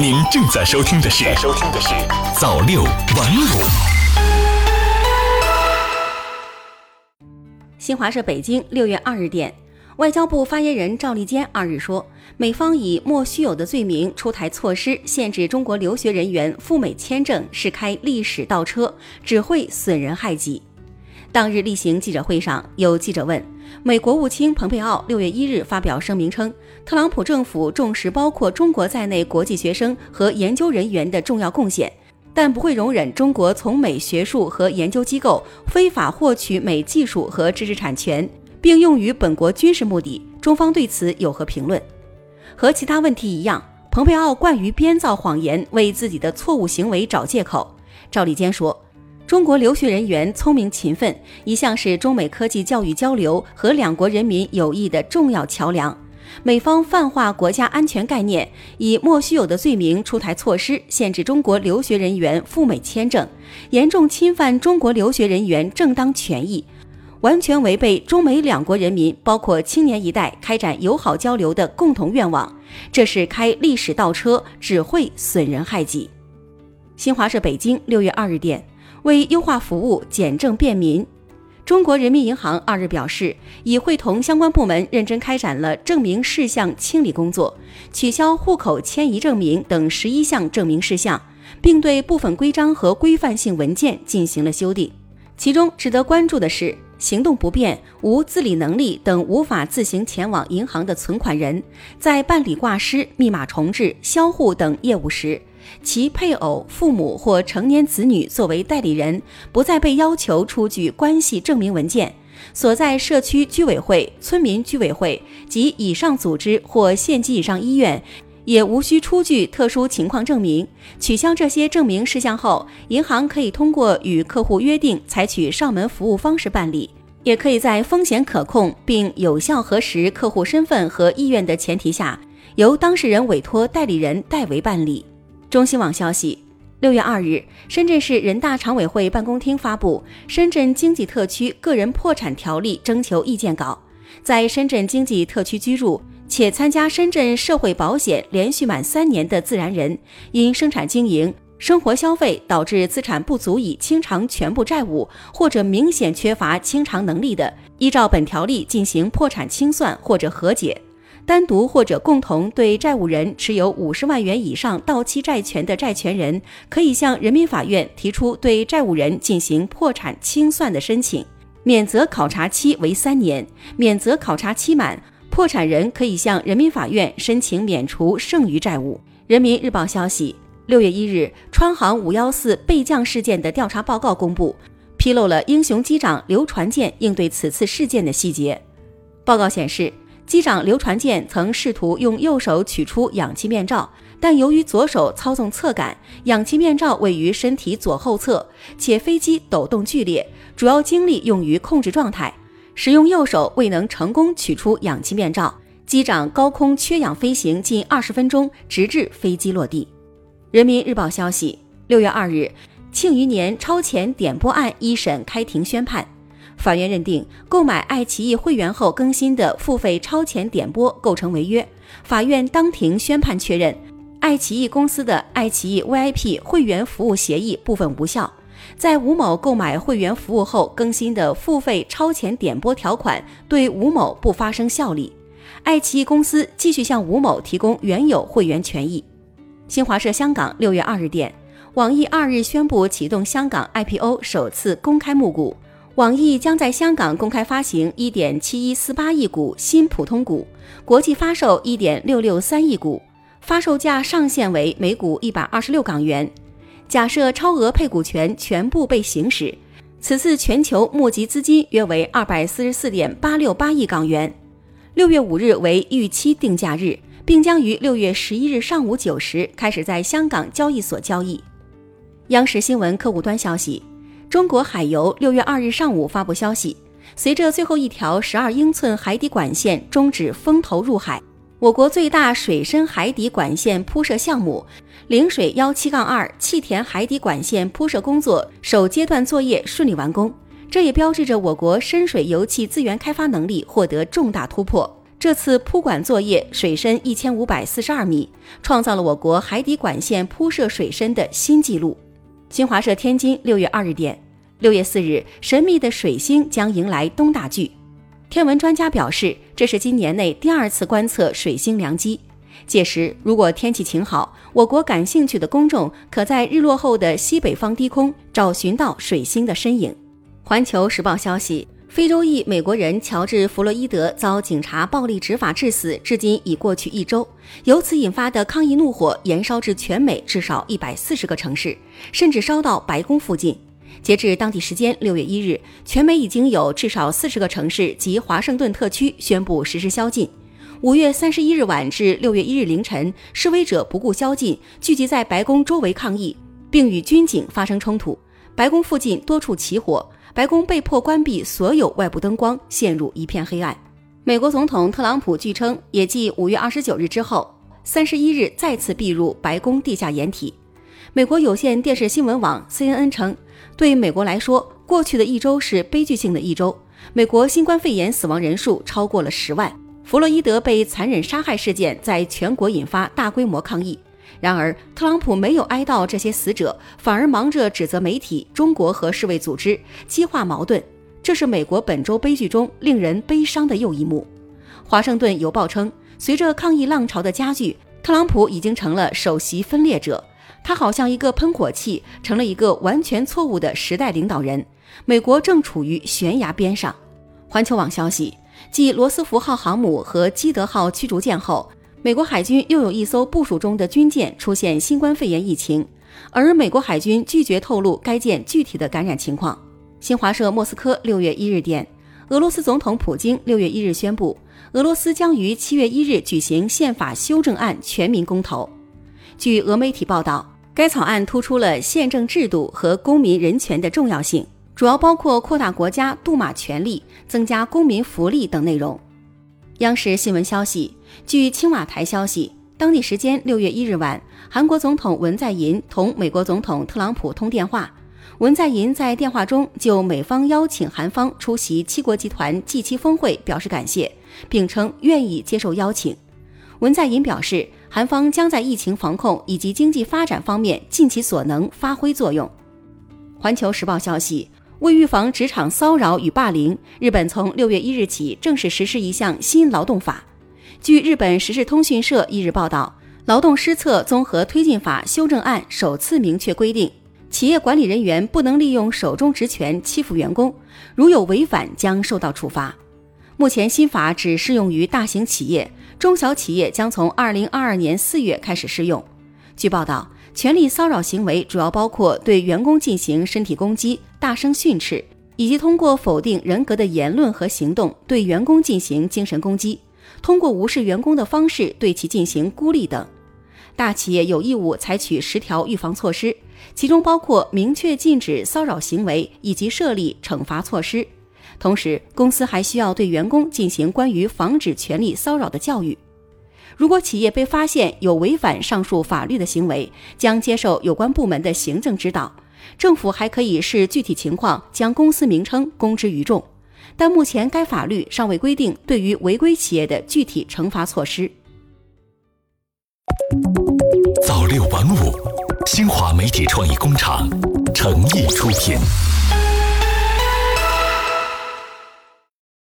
您正在收听的是收听的是早六晚五。新华社北京六月二日电，外交部发言人赵立坚二日说，美方以莫须有的罪名出台措施，限制中国留学人员赴美签证，是开历史倒车，只会损人害己。当日例行记者会上，有记者问，美国务卿蓬佩奥六月一日发表声明称，特朗普政府重视包括中国在内国际学生和研究人员的重要贡献，但不会容忍中国从美学术和研究机构非法获取美技术和知识产权，并用于本国军事目的。中方对此有何评论？和其他问题一样，蓬佩奥惯于编造谎言，为自己的错误行为找借口。赵立坚说。中国留学人员聪明勤奋，一向是中美科技教育交流和两国人民友谊的重要桥梁。美方泛化国家安全概念，以莫须有的罪名出台措施，限制中国留学人员赴美签证，严重侵犯中国留学人员正当权益，完全违背中美两国人民，包括青年一代开展友好交流的共同愿望。这是开历史倒车，只会损人害己。新华社北京六月二日电。为优化服务、简政便民，中国人民银行二日表示，已会同相关部门认真开展了证明事项清理工作，取消户口迁移证明等十一项证明事项，并对部分规章和规范性文件进行了修订。其中值得关注的是，行动不便、无自理能力等无法自行前往银行的存款人，在办理挂失、密码重置、销户等业务时，其配偶、父母或成年子女作为代理人，不再被要求出具关系证明文件；所在社区居委会、村民居委会及以上组织或县级以上医院，也无需出具特殊情况证明。取消这些证明事项后，银行可以通过与客户约定，采取上门服务方式办理，也可以在风险可控并有效核实客户身份和意愿的前提下，由当事人委托代理人代为办理。中新网消息，六月二日，深圳市人大常委会办公厅发布《深圳经济特区个人破产条例》征求意见稿。在深圳经济特区居住且参加深圳社会保险连续满三年的自然人，因生产经营、生活消费导致资产不足以清偿全部债务，或者明显缺乏清偿能力的，依照本条例进行破产清算或者和解。单独或者共同对债务人持有五十万元以上到期债权的债权人，可以向人民法院提出对债务人进行破产清算的申请，免责考察期为三年。免责考察期满，破产人可以向人民法院申请免除剩余债务。人民日报消息，六月一日，川航五幺四备降事件的调查报告公布，披露了英雄机长刘传健应对此次事件的细节。报告显示。机长刘传健曾试图用右手取出氧气面罩，但由于左手操纵侧杆，氧气面罩位于身体左后侧，且飞机抖动剧烈，主要精力用于控制状态，使用右手未能成功取出氧气面罩。机长高空缺氧飞行近二十分钟，直至飞机落地。人民日报消息，六月二日，庆余年超前点播案一审开庭宣判。法院认定购买爱奇艺会员后更新的付费超前点播构成违约。法院当庭宣判确认，爱奇艺公司的爱奇艺 VIP 会员服务协议部分无效，在吴某购买会员服务后更新的付费超前点播条款对吴某不发生效力。爱奇艺公司继续向吴某提供原有会员权益。新华社香港六月二日电，网易二日宣布启动香港 IPO 首次公开募股。网易将在香港公开发行一点七一四八亿股新普通股，国际发售一点六六三亿股，发售价上限为每股一百二十六港元。假设超额配股权全部被行使，此次全球募集资金约为二百四十四点八六八亿港元。六月五日为预期定价日，并将于六月十一日上午九时开始在香港交易所交易。央视新闻客户端消息。中国海油六月二日上午发布消息，随着最后一条十二英寸海底管线终止封头入海，我国最大水深海底管线铺设项目“陵水幺七杠二”气田海底管线铺设工作首阶段作业顺利完工，这也标志着我国深水油气资源开发能力获得重大突破。这次铺管作业水深一千五百四十二米，创造了我国海底管线铺设水深的新纪录。新华社天津六月二日电，六月四日，神秘的水星将迎来东大距。天文专家表示，这是今年内第二次观测水星良机。届时，如果天气晴好，我国感兴趣的公众可在日落后的西北方低空找寻到水星的身影。环球时报消息。非洲裔美国人乔治·弗洛伊德遭警察暴力执法致死，至今已过去一周。由此引发的抗议怒火延烧至全美至少一百四十个城市，甚至烧到白宫附近。截至当地时间六月一日，全美已经有至少四十个城市及华盛顿特区宣布实施宵禁。五月三十一日晚至六月一日凌晨，示威者不顾宵禁，聚集在白宫周围抗议，并与军警发生冲突。白宫附近多处起火。白宫被迫关闭所有外部灯光，陷入一片黑暗。美国总统特朗普据称，也继五月二十九日之后，三十一日再次避入白宫地下掩体。美国有线电视新闻网 CNN 称，对美国来说，过去的一周是悲剧性的一周。美国新冠肺炎死亡人数超过了十万，弗洛伊德被残忍杀害事件在全国引发大规模抗议。然而，特朗普没有哀悼这些死者，反而忙着指责媒体、中国和世卫组织，激化矛盾。这是美国本周悲剧中令人悲伤的又一幕。华盛顿邮报称，随着抗议浪潮的加剧，特朗普已经成了首席分裂者。他好像一个喷火器，成了一个完全错误的时代领导人。美国正处于悬崖边上。环球网消息，继罗斯福号航母和基德号驱逐舰后。美国海军又有一艘部署中的军舰出现新冠肺炎疫情，而美国海军拒绝透露该舰具体的感染情况。新华社莫斯科六月一日电，俄罗斯总统普京六月一日宣布，俄罗斯将于七月一日举行宪法修正案全民公投。据俄媒体报道，该草案突出了宪政制度和公民人权的重要性，主要包括扩大国家杜马权力、增加公民福利等内容。央视新闻消息。据青瓦台消息，当地时间六月一日晚，韩国总统文在寅同美国总统特朗普通电话。文在寅在电话中就美方邀请韩方出席七国集团 G7 峰会表示感谢，并称愿意接受邀请。文在寅表示，韩方将在疫情防控以及经济发展方面尽其所能发挥作用。环球时报消息，为预防职场骚扰与霸凌，日本从六月一日起正式实施一项新劳动法。据日本时事通讯社一日报道，劳动施策综合推进法修正案首次明确规定，企业管理人员不能利用手中职权欺负员工，如有违反将受到处罚。目前新法只适用于大型企业，中小企业将从二零二二年四月开始适用。据报道，权力骚扰行为主要包括对员工进行身体攻击、大声训斥，以及通过否定人格的言论和行动对员工进行精神攻击。通过无视员工的方式对其进行孤立等，大企业有义务采取十条预防措施，其中包括明确禁止骚扰行为以及设立惩罚措施。同时，公司还需要对员工进行关于防止权力骚扰的教育。如果企业被发现有违反上述法律的行为，将接受有关部门的行政指导。政府还可以视具体情况将公司名称公之于众。但目前该法律尚未规定对于违规企业的具体惩罚措施。早六晚五，新华媒体创意工厂诚意出品。